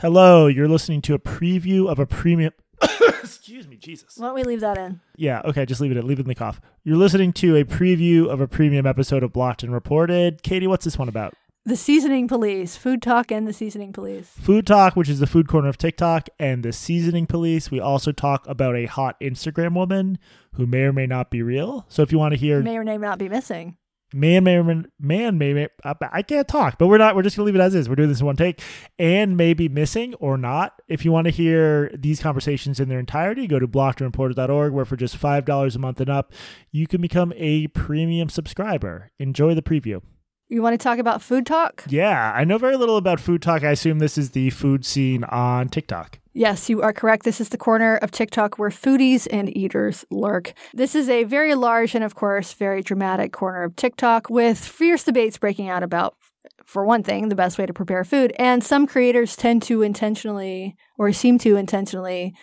Hello, you're listening to a preview of a premium. Excuse me, Jesus. Why don't we leave that in? Yeah, okay, just leave it in. Leave it in the cough. You're listening to a preview of a premium episode of Blocked and Reported. Katie, what's this one about? The Seasoning Police, FoodTok and the Seasoning Police. FoodTok, which is the food corner of TikTok, and the Seasoning Police. We also talk about a hot Instagram woman who may or may not be real. So if you want to hear May or may not be missing. Man may may, man may, I can't talk, but we're not. We're just gonna leave it as is. We're doing this in one take, and maybe missing or not. If you want to hear these conversations in their entirety, go to blockedandreported.org, where for just five dollars a month and up, you can become a premium subscriber. Enjoy the preview. You want to talk about FoodTok? Yeah, I know very little about FoodTok. I assume this is the food scene on TikTok. Yes, you are correct. This is the corner of TikTok where foodies and eaters lurk. This is a very large and, of course, very dramatic corner of TikTok with fierce debates breaking out about, for one thing, the best way to prepare food. And some creators tend to intentionally, or seem to intentionally,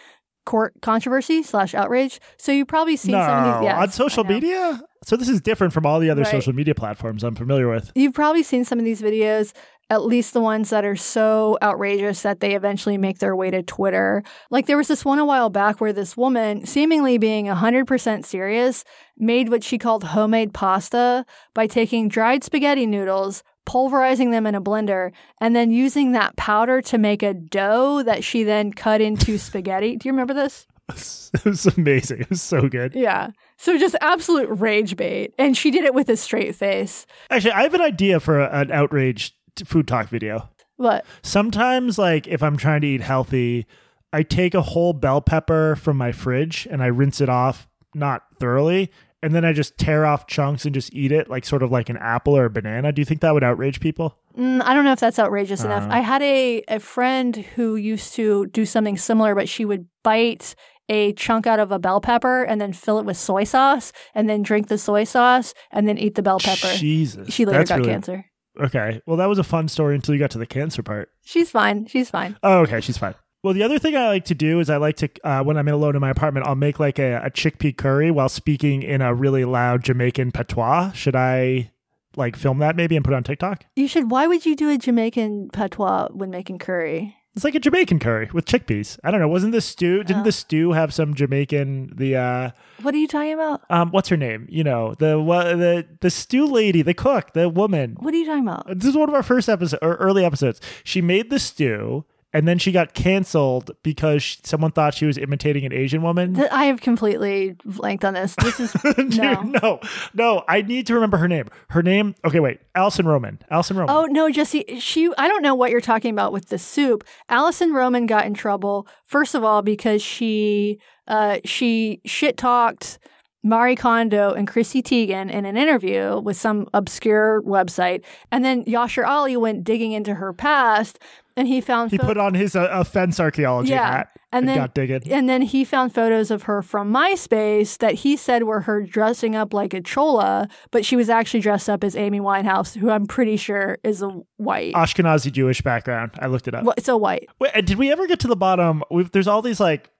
court controversy slash outrage. So you've probably seen no, some of these. Yes, on social media. So this is different from all the other Right. social media platforms I'm familiar with. You've probably seen some of these videos, at least the ones that are so outrageous that they eventually make their way to Twitter. Like there was this one a while back where this woman, seemingly being 100% serious, made what she called homemade pasta by taking dried spaghetti noodles, pulverizing them in a blender, and then using that powder to make a dough that she then cut into spaghetti. Do you remember this? It was amazing. It was so good. Yeah. So just absolute rage bait. And she did it with a straight face. Actually, I have an idea for a, an outrage FoodTok video. What? Sometimes, like if I'm trying to eat healthy, I take a whole bell pepper from my fridge and I rinse it off, not thoroughly, and then I just tear off chunks and just eat it, like sort of like an apple or a banana. Do you think that would outrage people? Mm, I don't know if that's outrageous enough. Uh. I had a, a friend who used to do something similar, but she would bite a chunk out of a bell pepper and then fill it with soy sauce and then drink the soy sauce and then eat the bell pepper. Jesus, she later got really- cancer. Okay, well, that was a fun story until you got to the cancer part. She's fine. She's fine. Oh, okay, she's fine. Well, the other thing I like to do is I like to, uh, when I'm alone in my apartment, I'll make like a, a chickpea curry while speaking in a really loud Jamaican patois. Should I like film that maybe and put it on TikTok? You should. Why would you do a Jamaican patois when making curry? It's like a Jamaican curry with chickpeas. I don't know. Wasn't the stew? Didn't Oh. the stew have some Jamaican? The uh, What are you talking about? um, what's her name? You know, the wha- the the stew lady, the cook, the woman. What are you talking about? This is one of our first episodes or early episodes. She made the stew, and then she got canceled because someone thought she was imitating an Asian woman. I have completely blanked on this. This is Dude, no. no, no. I need to remember her name. Her name. Okay, wait. Alison Roman. Alison Roman. Oh no, Jesse. She. I don't know what you're talking about with the soup. Alison Roman got in trouble first of all because she uh, she shit talked Marie Kondo and Chrissy Teigen in an interview with some obscure website, and then Yashar Ali went digging into her past, and he found he pho- put on his uh, offense archaeology Yeah, hat and then- got digging. and then he found photos of her from MySpace that he said were her dressing up like a chola, but she was actually dressed up as Amy Winehouse, who I'm pretty sure is a white. Ashkenazi Jewish background. I looked it up. Well, it's a white. Wait, did we ever get to the bottom? We've, there's all these like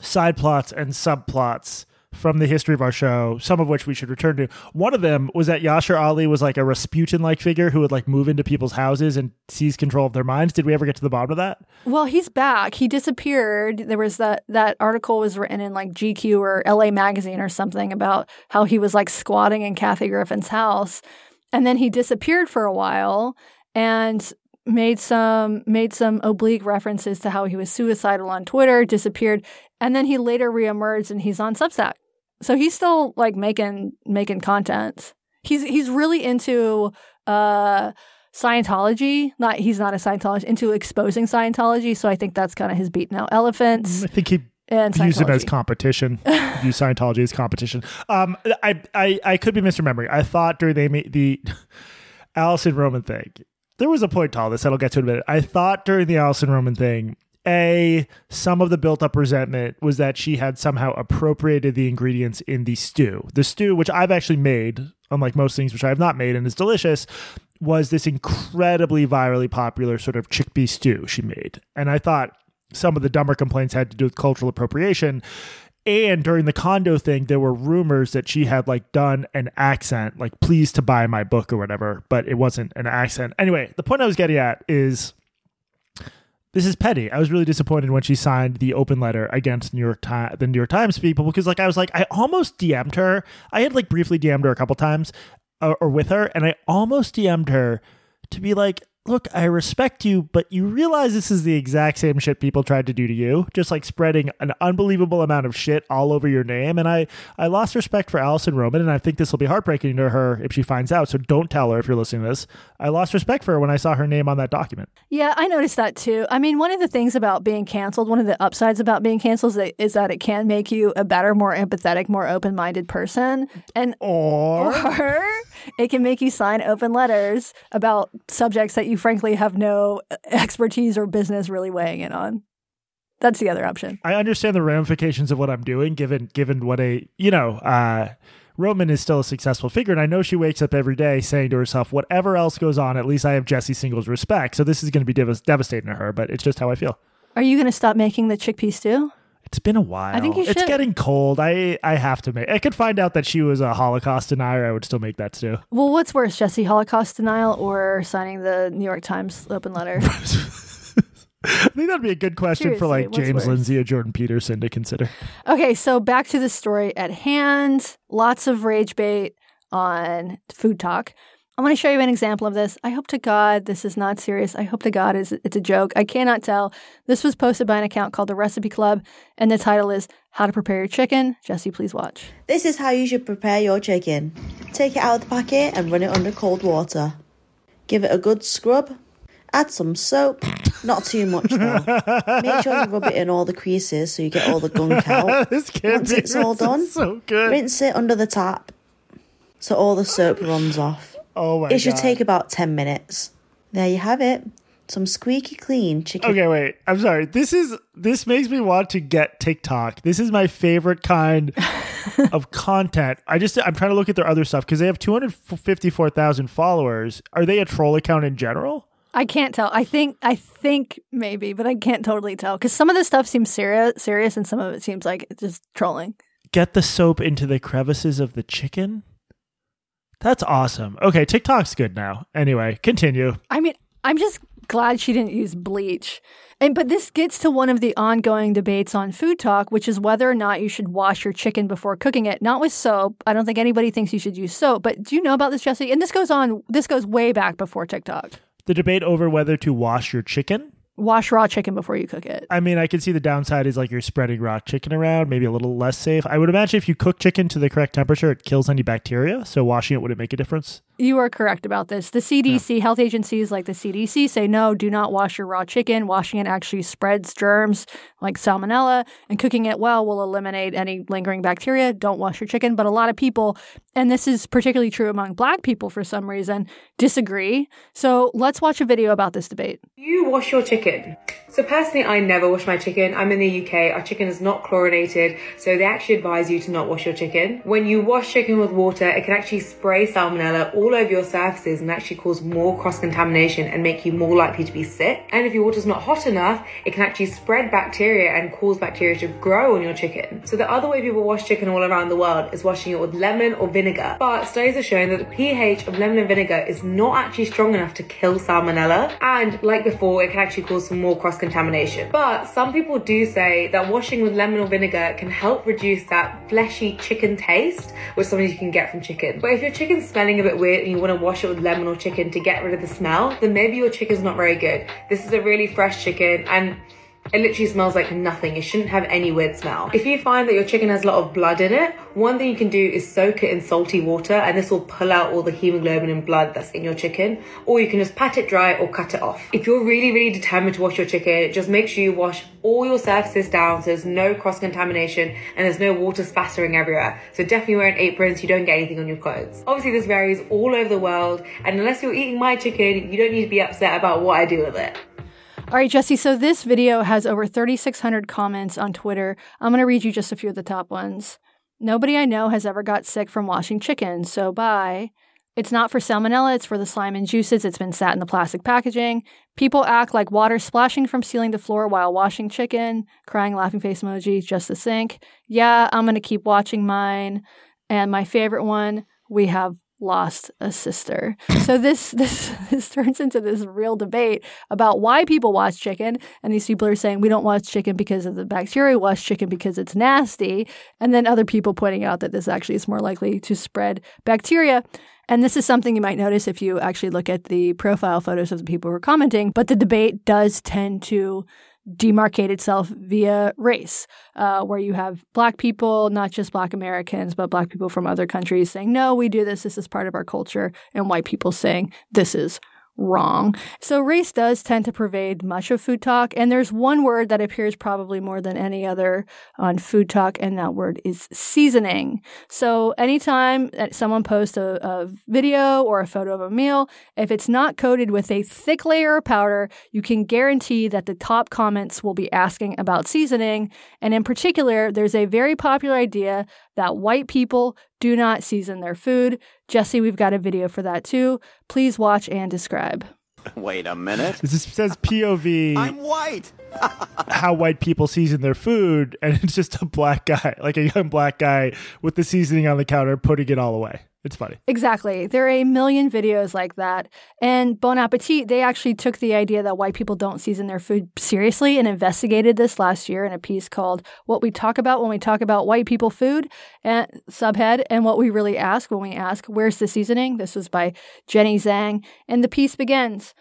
side plots and subplots from the history of our show, some of which we should return to. One of them was that Yashar Ali was like a Rasputin like figure who would like move into people's houses and seize control of their minds. Did we ever get to the bottom of that? Well, he's back. He disappeared. There was that that article was written in like GQ or LA Magazine or something about how he was like squatting in Kathy Griffin's house, and then he disappeared for a while and made some made some oblique references to how he was suicidal on Twitter, disappeared, and then he later reemerged and he's on Substack. So he's still like making making content. He's he's really into uh Scientology. Not he's not a Scientologist into exposing Scientology. So I think that's kind of his beat now. Elephants I think he and views him as competition. views Scientology as competition. Um, I, I, I could be misremembering. I thought during the the Alison Roman thing, there was a point to all this. that I'll get to in a minute. I thought during the Alison Roman thing, a some of the built up resentment was that she had somehow appropriated the ingredients in the stew. The stew, which I've actually made, unlike most things which I have not made and is delicious, was this incredibly virally popular sort of chickpea stew she made. And I thought some of the dumber complaints had to do with cultural appropriation. And during the Kondo thing, there were rumors that she had like done an accent, like please to buy my book or whatever, but it wasn't an accent. Anyway, the point I was getting at is this is petty. I was really disappointed when she signed the open letter against New York Times, the New York Times people, because like I was like, I almost DM'd her. I had like briefly DM'd her a couple times, or, or with her, and I almost DM'd her to be like, look, I respect you, but you realize this is the exact same shit people tried to do to you, just like spreading an unbelievable amount of shit all over your name. And I, I lost respect for Alison Roman, and I think this will be heartbreaking to her if she finds out. So don't tell her if you're listening to this. I lost respect for her when I saw her name on that document. Yeah, I noticed that too. I mean, one of the things about being canceled, one of the upsides about being canceled is that, is that it can make you a better, more empathetic, more open minded person. And Or, or it can make you sign open letters about subjects that you frankly have no expertise or business really weighing in on. That's the other option. I understand the ramifications of what I'm doing, given given what a you know. uh Roman is still a successful figure, and I know she wakes up every day saying to herself, "Whatever else goes on, at least I have Jesse Singal's respect." So this is going to be dev- devastating to her, but it's just how I feel. Are you going to stop making the chickpea stew? It's been a while. I think you should. It's getting cold. I I have to make. I could find out that she was a Holocaust denier. I would still make that too. Well, what's worse, Jesse, Holocaust denial or signing the New York Times open letter? I think that'd be a good question for like James worse? Lindsay or Jordan Peterson to consider. Okay, so back to the story at hand. Lots of rage bait on FoodTok. I want to show you an example of this. I hope to God this is not serious. I hope to God is it's a joke. I cannot tell. This was posted by an account called the Recipe Club, and the title is "How to Prepare Your Chicken." Jesse, please watch. This is how you should prepare your chicken. Take it out of the packet and run it under cold water. Give it a good scrub. Add some soap. Not too much though. Make sure you rub it in all the creases so you get all the gunk out. this can't Once be it's all done, so good. Rinse it under the tap so all the soap runs off. Oh my It should god. take about 10 minutes. There you have it. Some squeaky clean chicken. Okay, wait. I'm sorry. This is this makes me want to get TikTok. This is my favorite kind of content. I just I'm trying to look at their other stuff because they have 254,000 followers. Are they a troll account in general? I can't tell. I think I think maybe, but I can't totally tell because some of the stuff seems serious, serious, and some of it seems like it's just trolling. Get the soap into the crevices of the chicken. That's awesome. Okay, TikTok's good now. Anyway, continue. I mean, I'm just glad she didn't use bleach. And but this gets to one of the ongoing debates on FoodTok, which is whether or not you should wash your chicken before cooking it. Not with soap. I don't think anybody thinks you should use soap. But do you know about this, Jesse? And this goes on. This goes way back before TikTok. The debate over whether to wash your chicken. Wash raw chicken before you cook it. I mean, I can see the downside is like you're spreading raw chicken around, maybe a little less safe. I would imagine if you cook chicken to the correct temperature, it kills any bacteria. So washing it wouldn't make a difference. You are correct about this. The CDC, health agencies like the CDC say no, do not wash your raw chicken. Washing it actually spreads germs like salmonella, and cooking it well will eliminate any lingering bacteria. Don't wash your chicken. But a lot of people, and this is particularly true among black people for some reason, disagree. So let's watch a video about this debate. You wash your chicken. So personally, I never wash my chicken. I'm in the UK. Our chicken is not chlorinated, so they actually advise you to not wash your chicken. When you wash chicken with water, it can actually spray salmonella all over your surfaces and actually cause more cross-contamination and make you more likely to be sick. And if your water's not hot enough, it can actually spread bacteria and cause bacteria to grow on your chicken. So the other way people wash chicken all around the world is washing it with lemon or vinegar. But studies are showing that the pH of lemon and vinegar is not actually strong enough to kill salmonella. And like before, it can actually cause some more cross contamination. But some people do say that washing with lemon or vinegar can help reduce that fleshy chicken taste, which sometimes you can get from chicken. But if your chicken's smelling a bit weird and you want to wash it with lemon or chicken to get rid of the smell, then maybe your chicken's not very good. This is a really fresh chicken and it literally smells like nothing. It shouldn't have any weird smell. If you find that your chicken has a lot of blood in it, one thing you can do is soak it in salty water and this will pull out all the hemoglobin and blood that's in your chicken. Or you can just pat it dry or cut it off. If you're really, really determined to wash your chicken, just make sure you wash all your surfaces down so there's no cross contamination and there's no water spattering everywhere. So definitely wear an apron so you don't get anything on your clothes. Obviously this varies all over the world and unless you're eating my chicken, you don't need to be upset about what I do with it. All right, Jesse. So this video has over 3,600 comments on Twitter. I'm going to read you just a few of the top ones. Nobody I know has ever got sick from washing chicken, so bye. It's not for salmonella, it's for the slime and juices. It's been sat in the plastic packaging. People act like water splashing from ceiling to floor while washing chicken. Crying laughing face emoji, just the sink. Yeah, I'm going to keep watching mine. And my favorite one, we have lost a sister. So this this this turns into this real debate about why people watch chicken and these people are saying we don't watch chicken because of the bacteria, we watch chicken because it's nasty, and then other people pointing out that this actually is more likely to spread bacteria. And this is something you might notice if you actually look at the profile photos of the people who are commenting, but the debate does tend to demarcate itself via race, uh, where you have black people, not just black Americans, but black people from other countries saying, no, we do this, this is part of our culture, and white people saying, this is wrong. So race does tend to pervade much of FoodTok. And there's one word that appears probably more than any other on FoodTok, and that word is seasoning. So anytime that someone posts a, a video or a photo of a meal, if it's not coated with a thick layer of powder, you can guarantee that the top comments will be asking about seasoning. And in particular, there's a very popular idea that white people do not season their food. Jesse, we've got a video for that too. Please watch and describe. Wait a minute. This is, says POV. I'm white. how white people season their food, and it's just a black guy, like a young black guy with the seasoning on the counter, putting it all away. It's funny. Exactly. There are a million videos like that. And Bon Appetit, they actually took the idea that white people don't season their food seriously and investigated this last year in a piece called What We Talk About When We Talk About White People Food, and subhead, and what we really ask when we ask, Where's the seasoning? This was by Jenny Zhang. And the piece begins.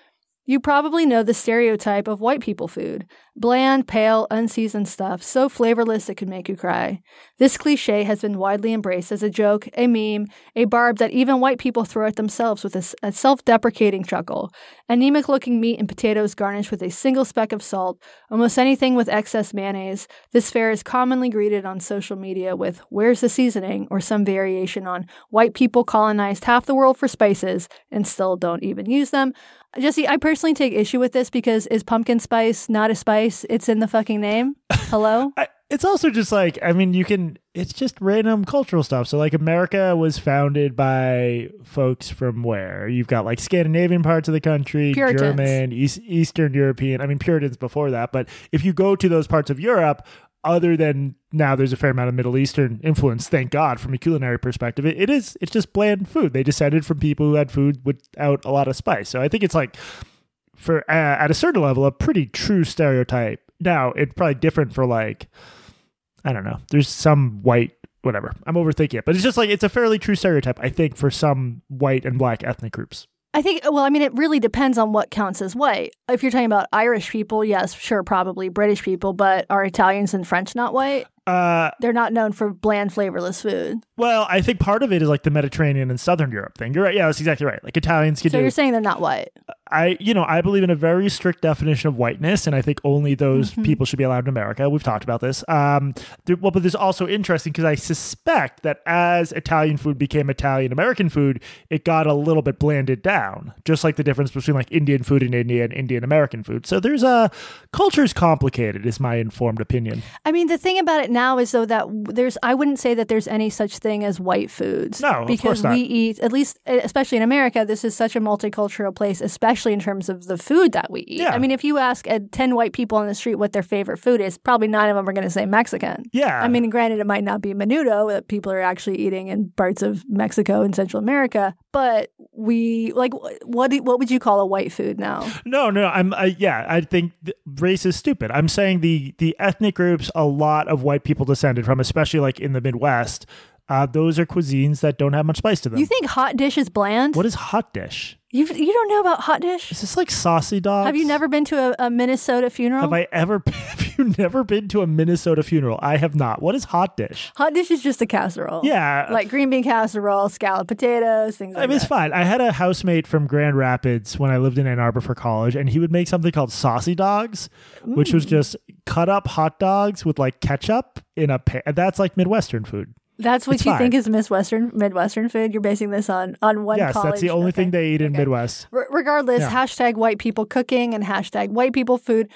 You probably know the stereotype of white people food bland, pale, unseasoned stuff, so flavorless it could make you cry. This cliche has been widely embraced as a joke, a meme, a barb that even white people throw at themselves with a, a self deprecating chuckle. Anemic looking meat and potatoes garnished with a single speck of salt, almost anything with excess mayonnaise. This fare is commonly greeted on social media with, Where's the seasoning? or some variation on, White people colonized half the world for spices and still don't even use them. Jesse, I personally take issue with this because is pumpkin spice not a spice? It's in the fucking name. Hello? I, it's also just like, I mean, you can, it's just random cultural stuff. So, like, America was founded by folks from where? You've got like Scandinavian parts of the country, Puritans. German, East, Eastern European. I mean, Puritans before that. But if you go to those parts of Europe, other than now there's a fair amount of Middle Eastern influence, thank God, from a culinary perspective. It, it is it's just bland food. They descended from people who had food without a lot of spice. So I think it's like for uh, at a certain level a pretty true stereotype. Now it's probably different for like I don't know. There's some white whatever. I'm overthinking it, but it's just like it's a fairly true stereotype. I think for some white and black ethnic groups. I think, well, I mean, it really depends on what counts as white. If you're talking about Irish people, yes, sure, probably British people, but are Italians and French not white? Uh, They're not known for bland, flavorless food. well, I think part of it is like the Mediterranean and Southern Europe thing. You're right. Yeah, that's exactly right. Like Italians can So do. you're saying they're not white? I, you know, I believe in a very strict definition of whiteness, and I think only those Mm-hmm. people should be allowed in America. We've talked about this. Um, there, well, but there's also interesting because I suspect that as Italian food became Italian American food, it got a little bit blanded down, just like the difference between like Indian food in India and Indian American food. So there's a culture's complicated, is my informed opinion. I mean, the thing about it now is though that there's, I wouldn't say that there's any such thing as white foods. No, of because course not. we eat, at least, especially in America, this is such a multicultural place, especially in terms of the food that we eat. Yeah. I mean, if you ask uh, 10 white people on the street what their favorite food is, probably nine of them are going to say Mexican. Yeah. I mean, granted, it might not be menudo that people are actually eating in parts of Mexico and Central America, but we, like, what, what would you call a white food now? No, no, I'm uh, yeah, I think race is stupid. I'm saying the the ethnic groups a lot of white people descended from, especially like in the Midwest, uh, those are cuisines that don't have much spice to them. You think hot dish is bland? what is hot dish? you you don't know about hot dish? Is this like saucy dogs? Have you never been to a, a Minnesota funeral? Have I ever? Have you never been to a Minnesota funeral? I have not. What is hot dish? Hot dish is just a casserole. Yeah, Like green bean casserole, scalloped potatoes, things like I mean, it's fine. I had a housemate from Grand Rapids when I lived in Ann Arbor for college, and he would make something called saucy dogs, which was just cut up hot dogs with like ketchup in a pan. That's like Midwestern food. That's what It's you fine. think is Midwestern Midwestern food. You're basing this on on one. yes, that's the only okay. thing they eat in Okay. Midwest. R- regardless, Yeah. hashtag white people cooking and hashtag white people food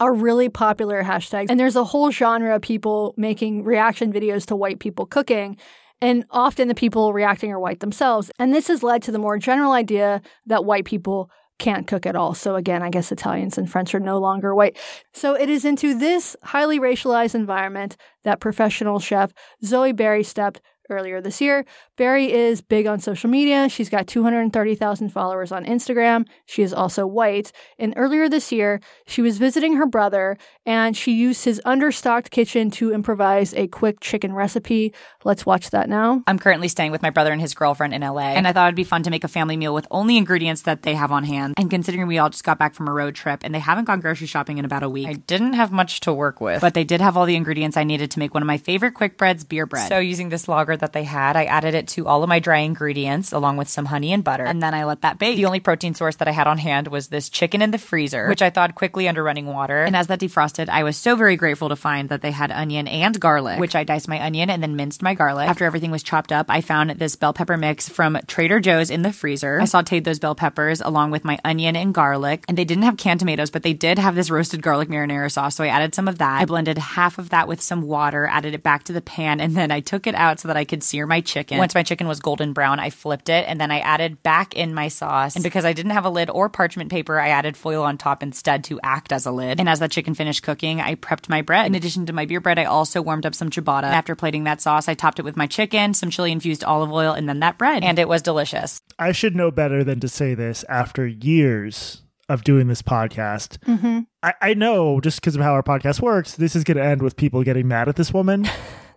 are really popular hashtags. And there's a whole genre of people making reaction videos to white people cooking. And often the people reacting are white themselves. And this has led to the more general idea that white people can't cook at all. So again, I guess Italians and French are no longer white. So it is into this highly racialized environment that professional chef Zoe Barry stepped earlier this year. Barry is big on social media. She's got 230,000 followers on Instagram. She is also white. And earlier this year, she was visiting her brother and she used his understocked kitchen to improvise a quick chicken recipe. Let's watch that now. I'm currently staying with my brother and his girlfriend in LA, and I thought it'd be fun to make a family meal with only ingredients that they have on hand. And considering we all just got back from a road trip and they haven't gone grocery shopping in about a week, I didn't have much to work with. But they did have all the ingredients I needed to make one of my favorite quick breads, beer bread. So using this lager that they had, I added it to all of my dry ingredients along with some honey and butter, and then I let that bake. The only protein source that I had on hand was this chicken in the freezer, which I thawed quickly under running water. And as that defrosted, I was so very grateful to find that they had onion and garlic, which I diced my onion and then minced my garlic. After everything was chopped up, I found this bell pepper mix from Trader Joe's in the freezer. I sauteed those bell peppers along with my onion and garlic, and they didn't have canned tomatoes, but they did have this roasted garlic marinara sauce, so I added some of that. I blended half of that with some water, added it back to the pan, and then I took it out so that I could sear my chicken. Once my chicken was golden brown, I flipped it, and then I added back in my sauce. And because I didn't have a lid or parchment paper, I added foil on top instead to act as a lid. And as that chicken finished cooking, I prepped my bread. In addition to my beer bread, I also warmed up some ciabatta. And after plating that sauce, I topped it with my chicken, some chili infused olive oil, and then that bread. And it was delicious. I should know better than to say this after years of doing this podcast. Mm-hmm. I, I know just because of how our podcast works, this is going to end with people getting mad at this woman.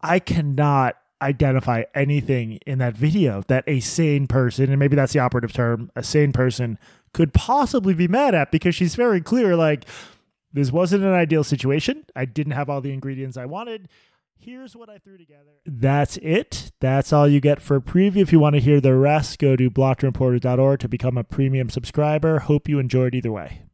I cannot identify anything in that video that a sane person, and maybe that's the operative term, a sane person could possibly be mad at because she's very clear like, this wasn't an ideal situation. I didn't have all the ingredients I wanted. Here's what I threw together. That's it. That's all you get for a preview. If you want to hear the rest, go to blockedreporter.org to become a premium subscriber. Hope you enjoyed either way.